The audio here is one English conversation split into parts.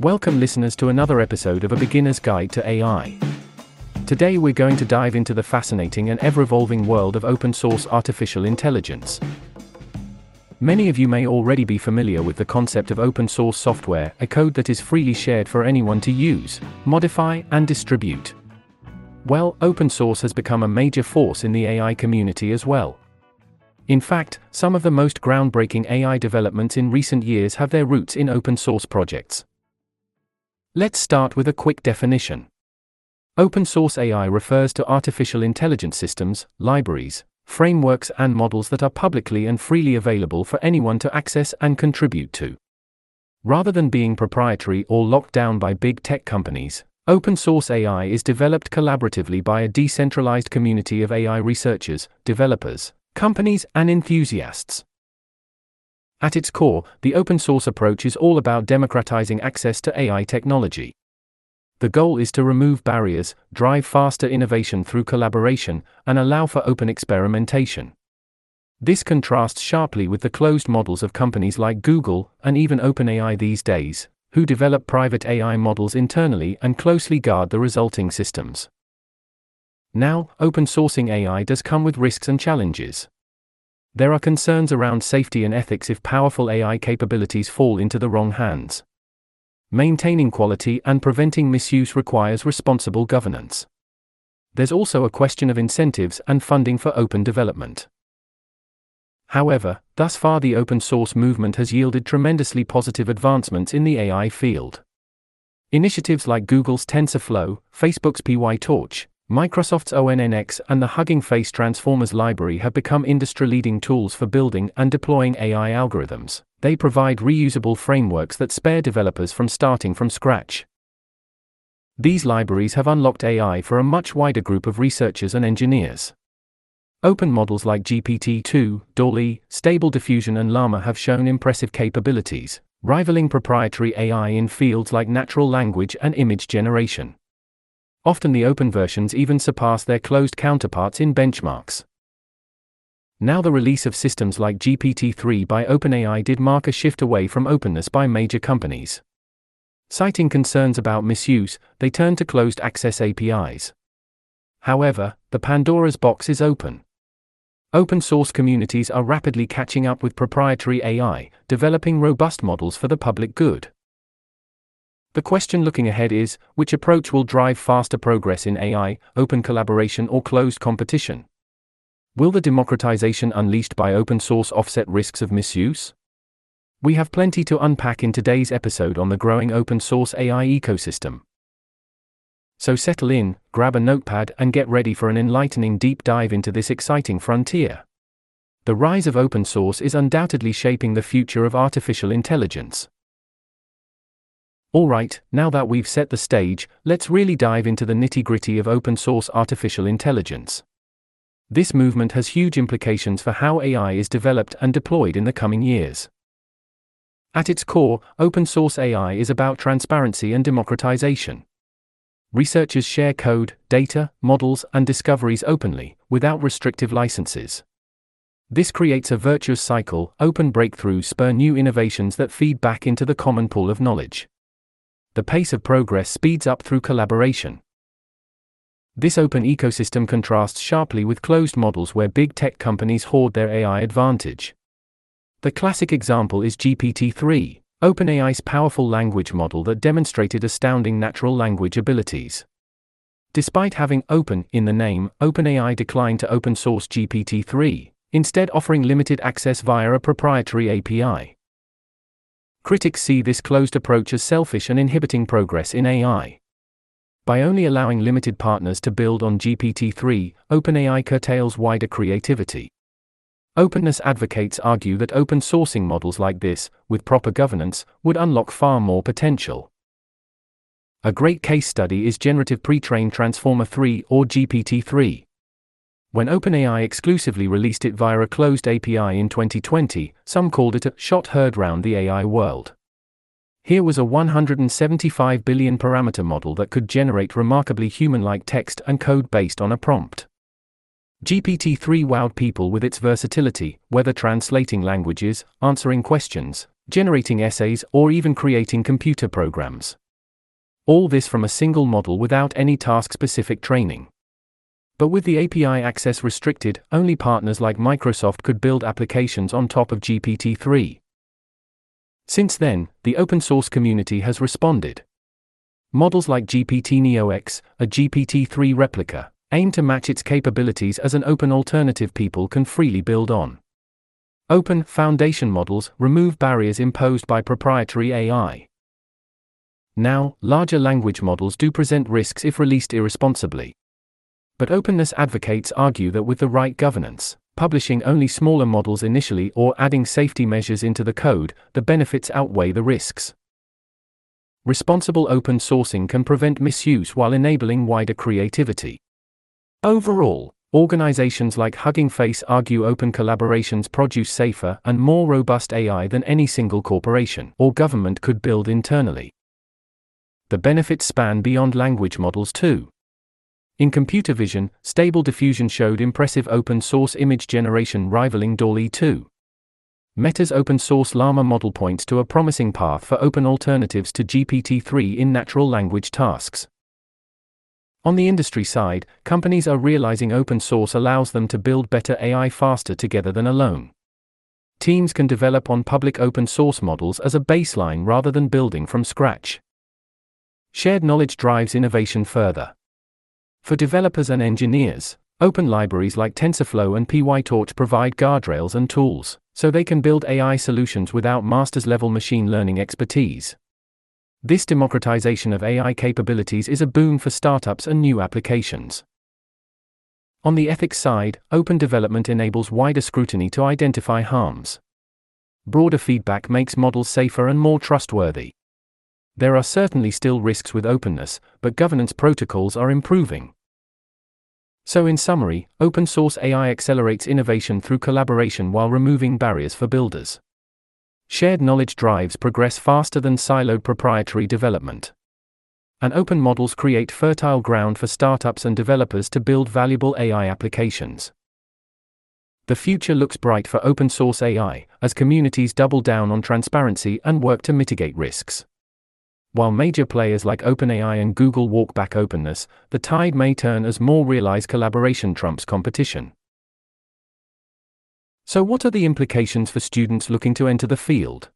Welcome, listeners, to another episode of A Beginner's Guide to AI. Today, we're going to dive into the fascinating and ever evolving world of open source artificial intelligence. Many of you may already be familiar with the concept of open source software, a code that is freely shared for anyone to use, modify, and distribute. Well, open source has become a major force in the AI community as well. In fact, some of the most groundbreaking AI developments in recent years have their roots in open source projects. Let's start with a quick definition. Open source AI refers to artificial intelligence systems, libraries, frameworks, and models that are publicly and freely available for anyone to access and contribute to. Rather than being proprietary or locked down by big tech companies, open source AI is developed collaboratively by a decentralized community of AI researchers, developers, companies, and enthusiasts. At its core, the open source approach is all about democratizing access to AI technology. The goal is to remove barriers, drive faster innovation through collaboration, and allow for open experimentation. This contrasts sharply with the closed models of companies like Google and even OpenAI these days, who develop private AI models internally and closely guard the resulting systems. Now, open sourcing AI does come with risks and challenges. There are concerns around safety and ethics if powerful AI capabilities fall into the wrong hands. Maintaining quality and preventing misuse requires responsible governance. There's also a question of incentives and funding for open development. However, thus far the open source movement has yielded tremendously positive advancements in the AI field. Initiatives like Google's TensorFlow, Facebook's PyTorch, Microsoft's ONNX and the Hugging Face Transformers library have become industry leading tools for building and deploying AI algorithms. They provide reusable frameworks that spare developers from starting from scratch. These libraries have unlocked AI for a much wider group of researchers and engineers. Open models like GPT 2, DALL-E, Stable Diffusion, and Llama have shown impressive capabilities, rivaling proprietary AI in fields like natural language and image generation. Often the open versions even surpass their closed counterparts in benchmarks. Now, the release of systems like GPT 3 by OpenAI did mark a shift away from openness by major companies. Citing concerns about misuse, they turned to closed access APIs. However, the Pandora's box is open. Open source communities are rapidly catching up with proprietary AI, developing robust models for the public good. The question looking ahead is which approach will drive faster progress in AI, open collaboration, or closed competition? Will the democratization unleashed by open source offset risks of misuse? We have plenty to unpack in today's episode on the growing open source AI ecosystem. So settle in, grab a notepad, and get ready for an enlightening deep dive into this exciting frontier. The rise of open source is undoubtedly shaping the future of artificial intelligence. Alright, now that we've set the stage, let's really dive into the nitty gritty of open source artificial intelligence. This movement has huge implications for how AI is developed and deployed in the coming years. At its core, open source AI is about transparency and democratization. Researchers share code, data, models, and discoveries openly, without restrictive licenses. This creates a virtuous cycle, open breakthroughs spur new innovations that feed back into the common pool of knowledge the pace of progress speeds up through collaboration. This open ecosystem contrasts sharply with closed models where big tech companies hoard their AI advantage. The classic example is GPT 3, OpenAI's powerful language model that demonstrated astounding natural language abilities. Despite having open in the name, OpenAI declined to open source GPT 3, instead, offering limited access via a proprietary API. Critics see this closed approach as selfish and inhibiting progress in AI. By only allowing limited partners to build on GPT 3, OpenAI curtails wider creativity. Openness advocates argue that open sourcing models like this, with proper governance, would unlock far more potential. A great case study is Generative Pre-trained Transformer 3 or GPT 3. When OpenAI exclusively released it via a closed API in 2020, some called it a shot heard round the AI world. Here was a 175 billion parameter model that could generate remarkably human like text and code based on a prompt. GPT 3 wowed people with its versatility, whether translating languages, answering questions, generating essays, or even creating computer programs. All this from a single model without any task specific training. But with the API access restricted, only partners like Microsoft could build applications on top of GPT 3. Since then, the open source community has responded. Models like GPT NeoX, a GPT 3 replica, aim to match its capabilities as an open alternative people can freely build on. Open foundation models remove barriers imposed by proprietary AI. Now, larger language models do present risks if released irresponsibly. But openness advocates argue that with the right governance, publishing only smaller models initially or adding safety measures into the code, the benefits outweigh the risks. Responsible open sourcing can prevent misuse while enabling wider creativity. Overall, organizations like Hugging Face argue open collaborations produce safer and more robust AI than any single corporation or government could build internally. The benefits span beyond language models too. In computer vision, Stable Diffusion showed impressive open source image generation rivaling DALL-E 2. Meta's open source Llama model points to a promising path for open alternatives to GPT 3 in natural language tasks. On the industry side, companies are realizing open source allows them to build better AI faster together than alone. Teams can develop on public open source models as a baseline rather than building from scratch. Shared knowledge drives innovation further. For developers and engineers, open libraries like TensorFlow and PyTorch provide guardrails and tools, so they can build AI solutions without master's level machine learning expertise. This democratization of AI capabilities is a boon for startups and new applications. On the ethics side, open development enables wider scrutiny to identify harms. Broader feedback makes models safer and more trustworthy. There are certainly still risks with openness, but governance protocols are improving. So, in summary, open source AI accelerates innovation through collaboration while removing barriers for builders. Shared knowledge drives progress faster than siloed proprietary development. And open models create fertile ground for startups and developers to build valuable AI applications. The future looks bright for open source AI as communities double down on transparency and work to mitigate risks. While major players like OpenAI and Google walk back openness, the tide may turn as more realize collaboration trumps competition. So, what are the implications for students looking to enter the field?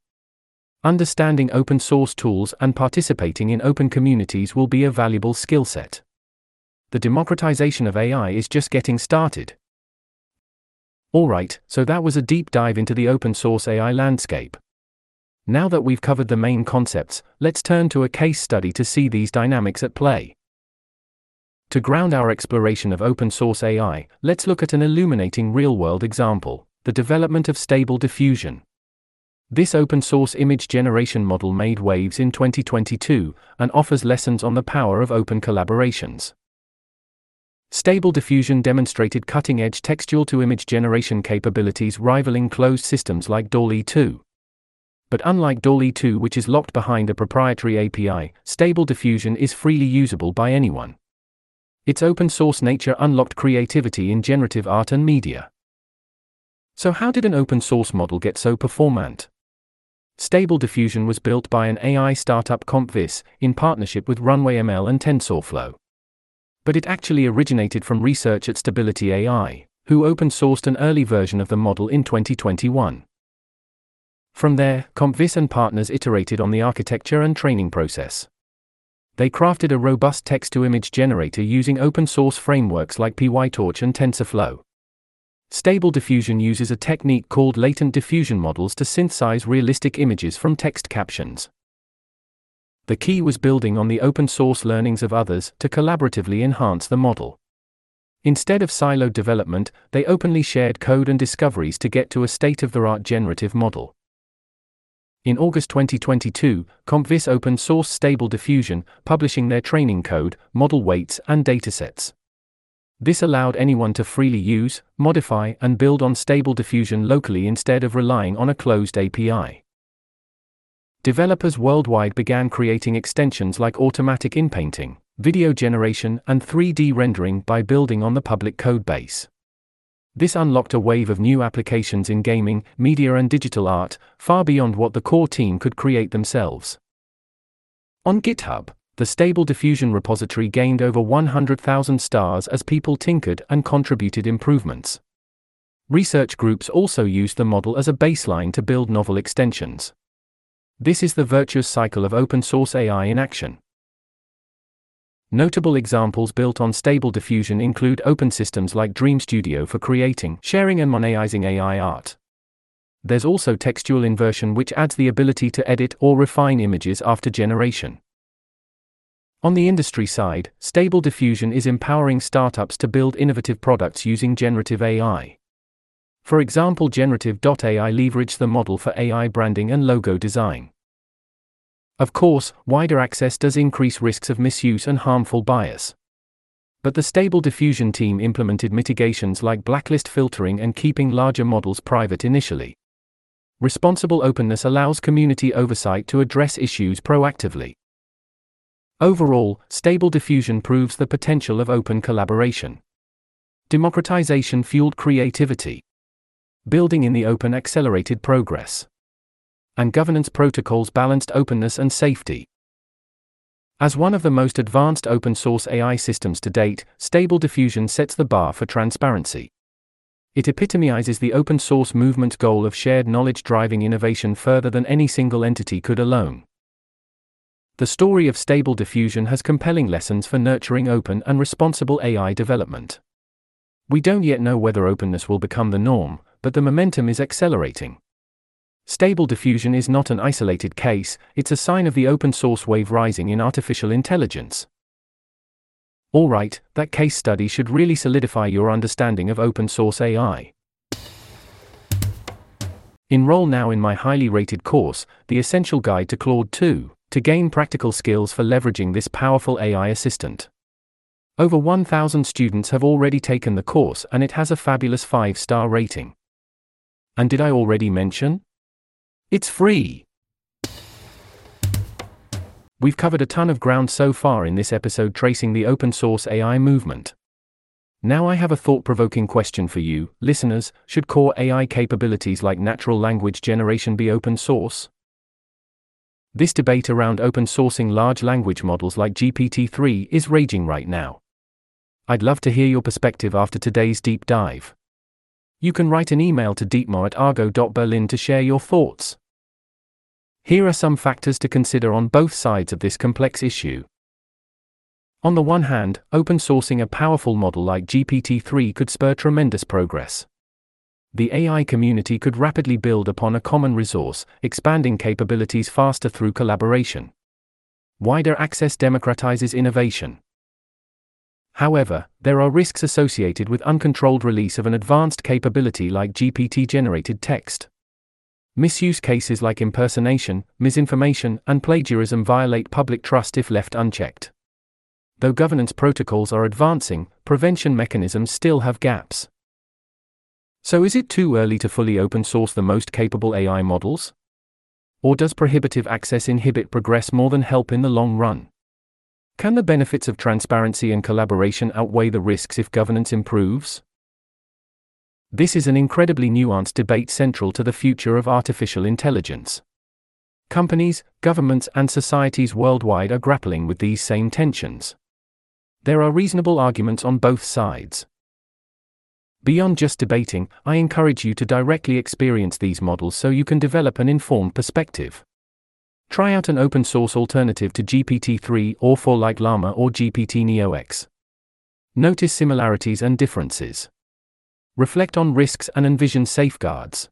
Understanding open source tools and participating in open communities will be a valuable skill set. The democratization of AI is just getting started. Alright, so that was a deep dive into the open source AI landscape. Now that we've covered the main concepts, let's turn to a case study to see these dynamics at play. To ground our exploration of open source AI, let's look at an illuminating real world example the development of Stable Diffusion. This open source image generation model made waves in 2022 and offers lessons on the power of open collaborations. Stable Diffusion demonstrated cutting edge textual to image generation capabilities rivaling closed systems like DALL-E 2. But unlike DALL-E 2 which is locked behind a proprietary API, Stable Diffusion is freely usable by anyone. Its open source nature unlocked creativity in generative art and media. So how did an open source model get so performant? Stable Diffusion was built by an AI startup CompVis in partnership with Runway ML and TensorFlow. But it actually originated from research at Stability AI, who open sourced an early version of the model in 2021. From there, CompVis and partners iterated on the architecture and training process. They crafted a robust text to image generator using open source frameworks like PyTorch and TensorFlow. Stable Diffusion uses a technique called latent diffusion models to synthesize realistic images from text captions. The key was building on the open source learnings of others to collaboratively enhance the model. Instead of siloed development, they openly shared code and discoveries to get to a state of the art generative model. In August 2022, CompVis open source Stable Diffusion, publishing their training code, model weights, and datasets. This allowed anyone to freely use, modify, and build on Stable Diffusion locally instead of relying on a closed API. Developers worldwide began creating extensions like automatic inpainting, video generation, and 3D rendering by building on the public codebase. This unlocked a wave of new applications in gaming, media, and digital art, far beyond what the core team could create themselves. On GitHub, the Stable Diffusion repository gained over 100,000 stars as people tinkered and contributed improvements. Research groups also used the model as a baseline to build novel extensions. This is the virtuous cycle of open source AI in action. Notable examples built on Stable Diffusion include open systems like Dream Studio for creating, sharing, and monetizing AI art. There's also textual inversion, which adds the ability to edit or refine images after generation. On the industry side, Stable Diffusion is empowering startups to build innovative products using generative AI. For example, Generative.ai leverage the model for AI branding and logo design. Of course, wider access does increase risks of misuse and harmful bias. But the Stable Diffusion team implemented mitigations like blacklist filtering and keeping larger models private initially. Responsible openness allows community oversight to address issues proactively. Overall, stable diffusion proves the potential of open collaboration. Democratization fueled creativity. Building in the open accelerated progress. And governance protocols balanced openness and safety. As one of the most advanced open source AI systems to date, Stable Diffusion sets the bar for transparency. It epitomizes the open source movement's goal of shared knowledge driving innovation further than any single entity could alone. The story of stable diffusion has compelling lessons for nurturing open and responsible AI development. We don't yet know whether openness will become the norm, but the momentum is accelerating. Stable diffusion is not an isolated case, it's a sign of the open source wave rising in artificial intelligence. Alright, that case study should really solidify your understanding of open source AI. Enroll now in my highly rated course, The Essential Guide to Claude 2 to gain practical skills for leveraging this powerful AI assistant. Over 1,000 students have already taken the course and it has a fabulous 5 star rating. And did I already mention? It's free! We've covered a ton of ground so far in this episode tracing the open source AI movement. Now I have a thought provoking question for you, listeners should core AI capabilities like natural language generation be open source? This debate around open sourcing large language models like GPT 3 is raging right now. I'd love to hear your perspective after today's deep dive. You can write an email to dietmar at argo.berlin to share your thoughts. Here are some factors to consider on both sides of this complex issue. On the one hand, open sourcing a powerful model like GPT 3 could spur tremendous progress the AI community could rapidly build upon a common resource, expanding capabilities faster through collaboration. Wider access democratizes innovation. However, there are risks associated with uncontrolled release of an advanced capability like GPT generated text. Misuse cases like impersonation, misinformation, and plagiarism violate public trust if left unchecked. Though governance protocols are advancing, prevention mechanisms still have gaps. So is it too early to fully open source the most capable AI models? Or does prohibitive access inhibit progress more than help in the long run? Can the benefits of transparency and collaboration outweigh the risks if governance improves? This is an incredibly nuanced debate central to the future of artificial intelligence. Companies, governments, and societies worldwide are grappling with these same tensions. There are reasonable arguments on both sides. Beyond just debating, I encourage you to directly experience these models so you can develop an informed perspective. Try out an open source alternative to GPT 3 or 4 like Llama or GPT Neo X. Notice similarities and differences. Reflect on risks and envision safeguards.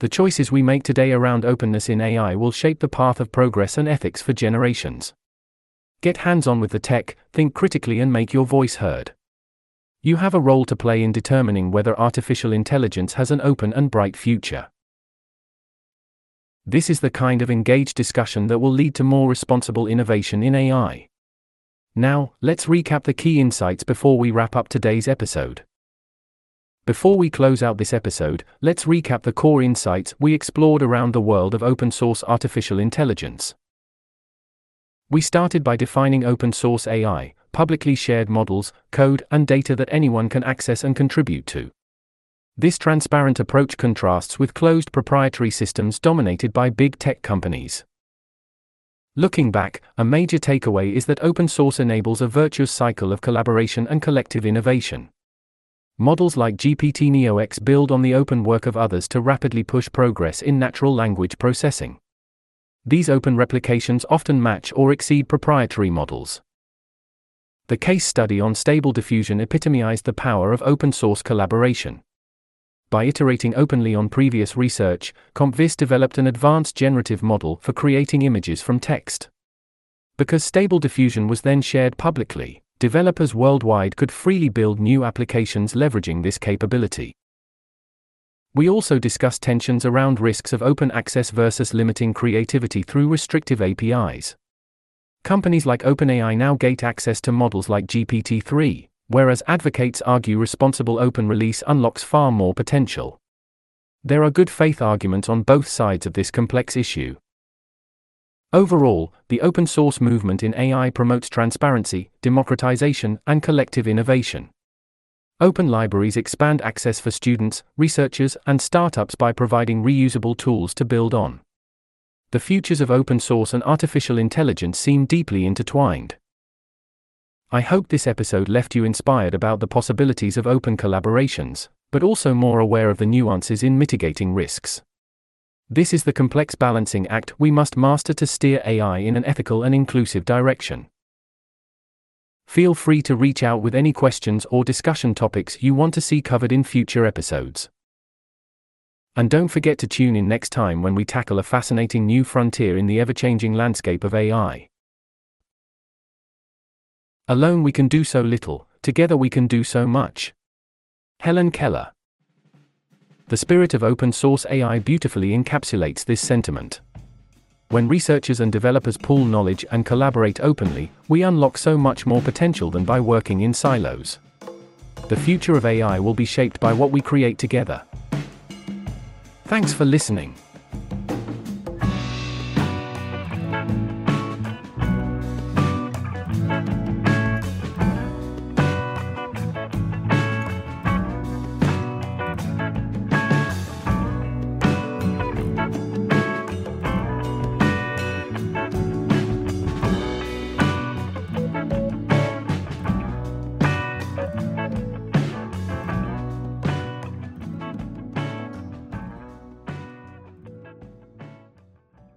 The choices we make today around openness in AI will shape the path of progress and ethics for generations. Get hands on with the tech, think critically, and make your voice heard. You have a role to play in determining whether artificial intelligence has an open and bright future. This is the kind of engaged discussion that will lead to more responsible innovation in AI. Now, let's recap the key insights before we wrap up today's episode. Before we close out this episode, let's recap the core insights we explored around the world of open source artificial intelligence. We started by defining open source AI, publicly shared models, code, and data that anyone can access and contribute to. This transparent approach contrasts with closed proprietary systems dominated by big tech companies. Looking back, a major takeaway is that open source enables a virtuous cycle of collaboration and collective innovation. Models like GPT NeoX build on the open work of others to rapidly push progress in natural language processing. These open replications often match or exceed proprietary models. The case study on stable diffusion epitomized the power of open source collaboration. By iterating openly on previous research, CompVis developed an advanced generative model for creating images from text. Because Stable Diffusion was then shared publicly, developers worldwide could freely build new applications leveraging this capability. We also discussed tensions around risks of open access versus limiting creativity through restrictive APIs. Companies like OpenAI now gate access to models like GPT 3, whereas advocates argue responsible open release unlocks far more potential. There are good faith arguments on both sides of this complex issue. Overall, the open source movement in AI promotes transparency, democratization, and collective innovation. Open libraries expand access for students, researchers, and startups by providing reusable tools to build on. The futures of open source and artificial intelligence seem deeply intertwined. I hope this episode left you inspired about the possibilities of open collaborations, but also more aware of the nuances in mitigating risks. This is the complex balancing act we must master to steer AI in an ethical and inclusive direction. Feel free to reach out with any questions or discussion topics you want to see covered in future episodes. And don't forget to tune in next time when we tackle a fascinating new frontier in the ever changing landscape of AI. Alone we can do so little, together we can do so much. Helen Keller. The spirit of open source AI beautifully encapsulates this sentiment. When researchers and developers pool knowledge and collaborate openly, we unlock so much more potential than by working in silos. The future of AI will be shaped by what we create together. Thanks for listening.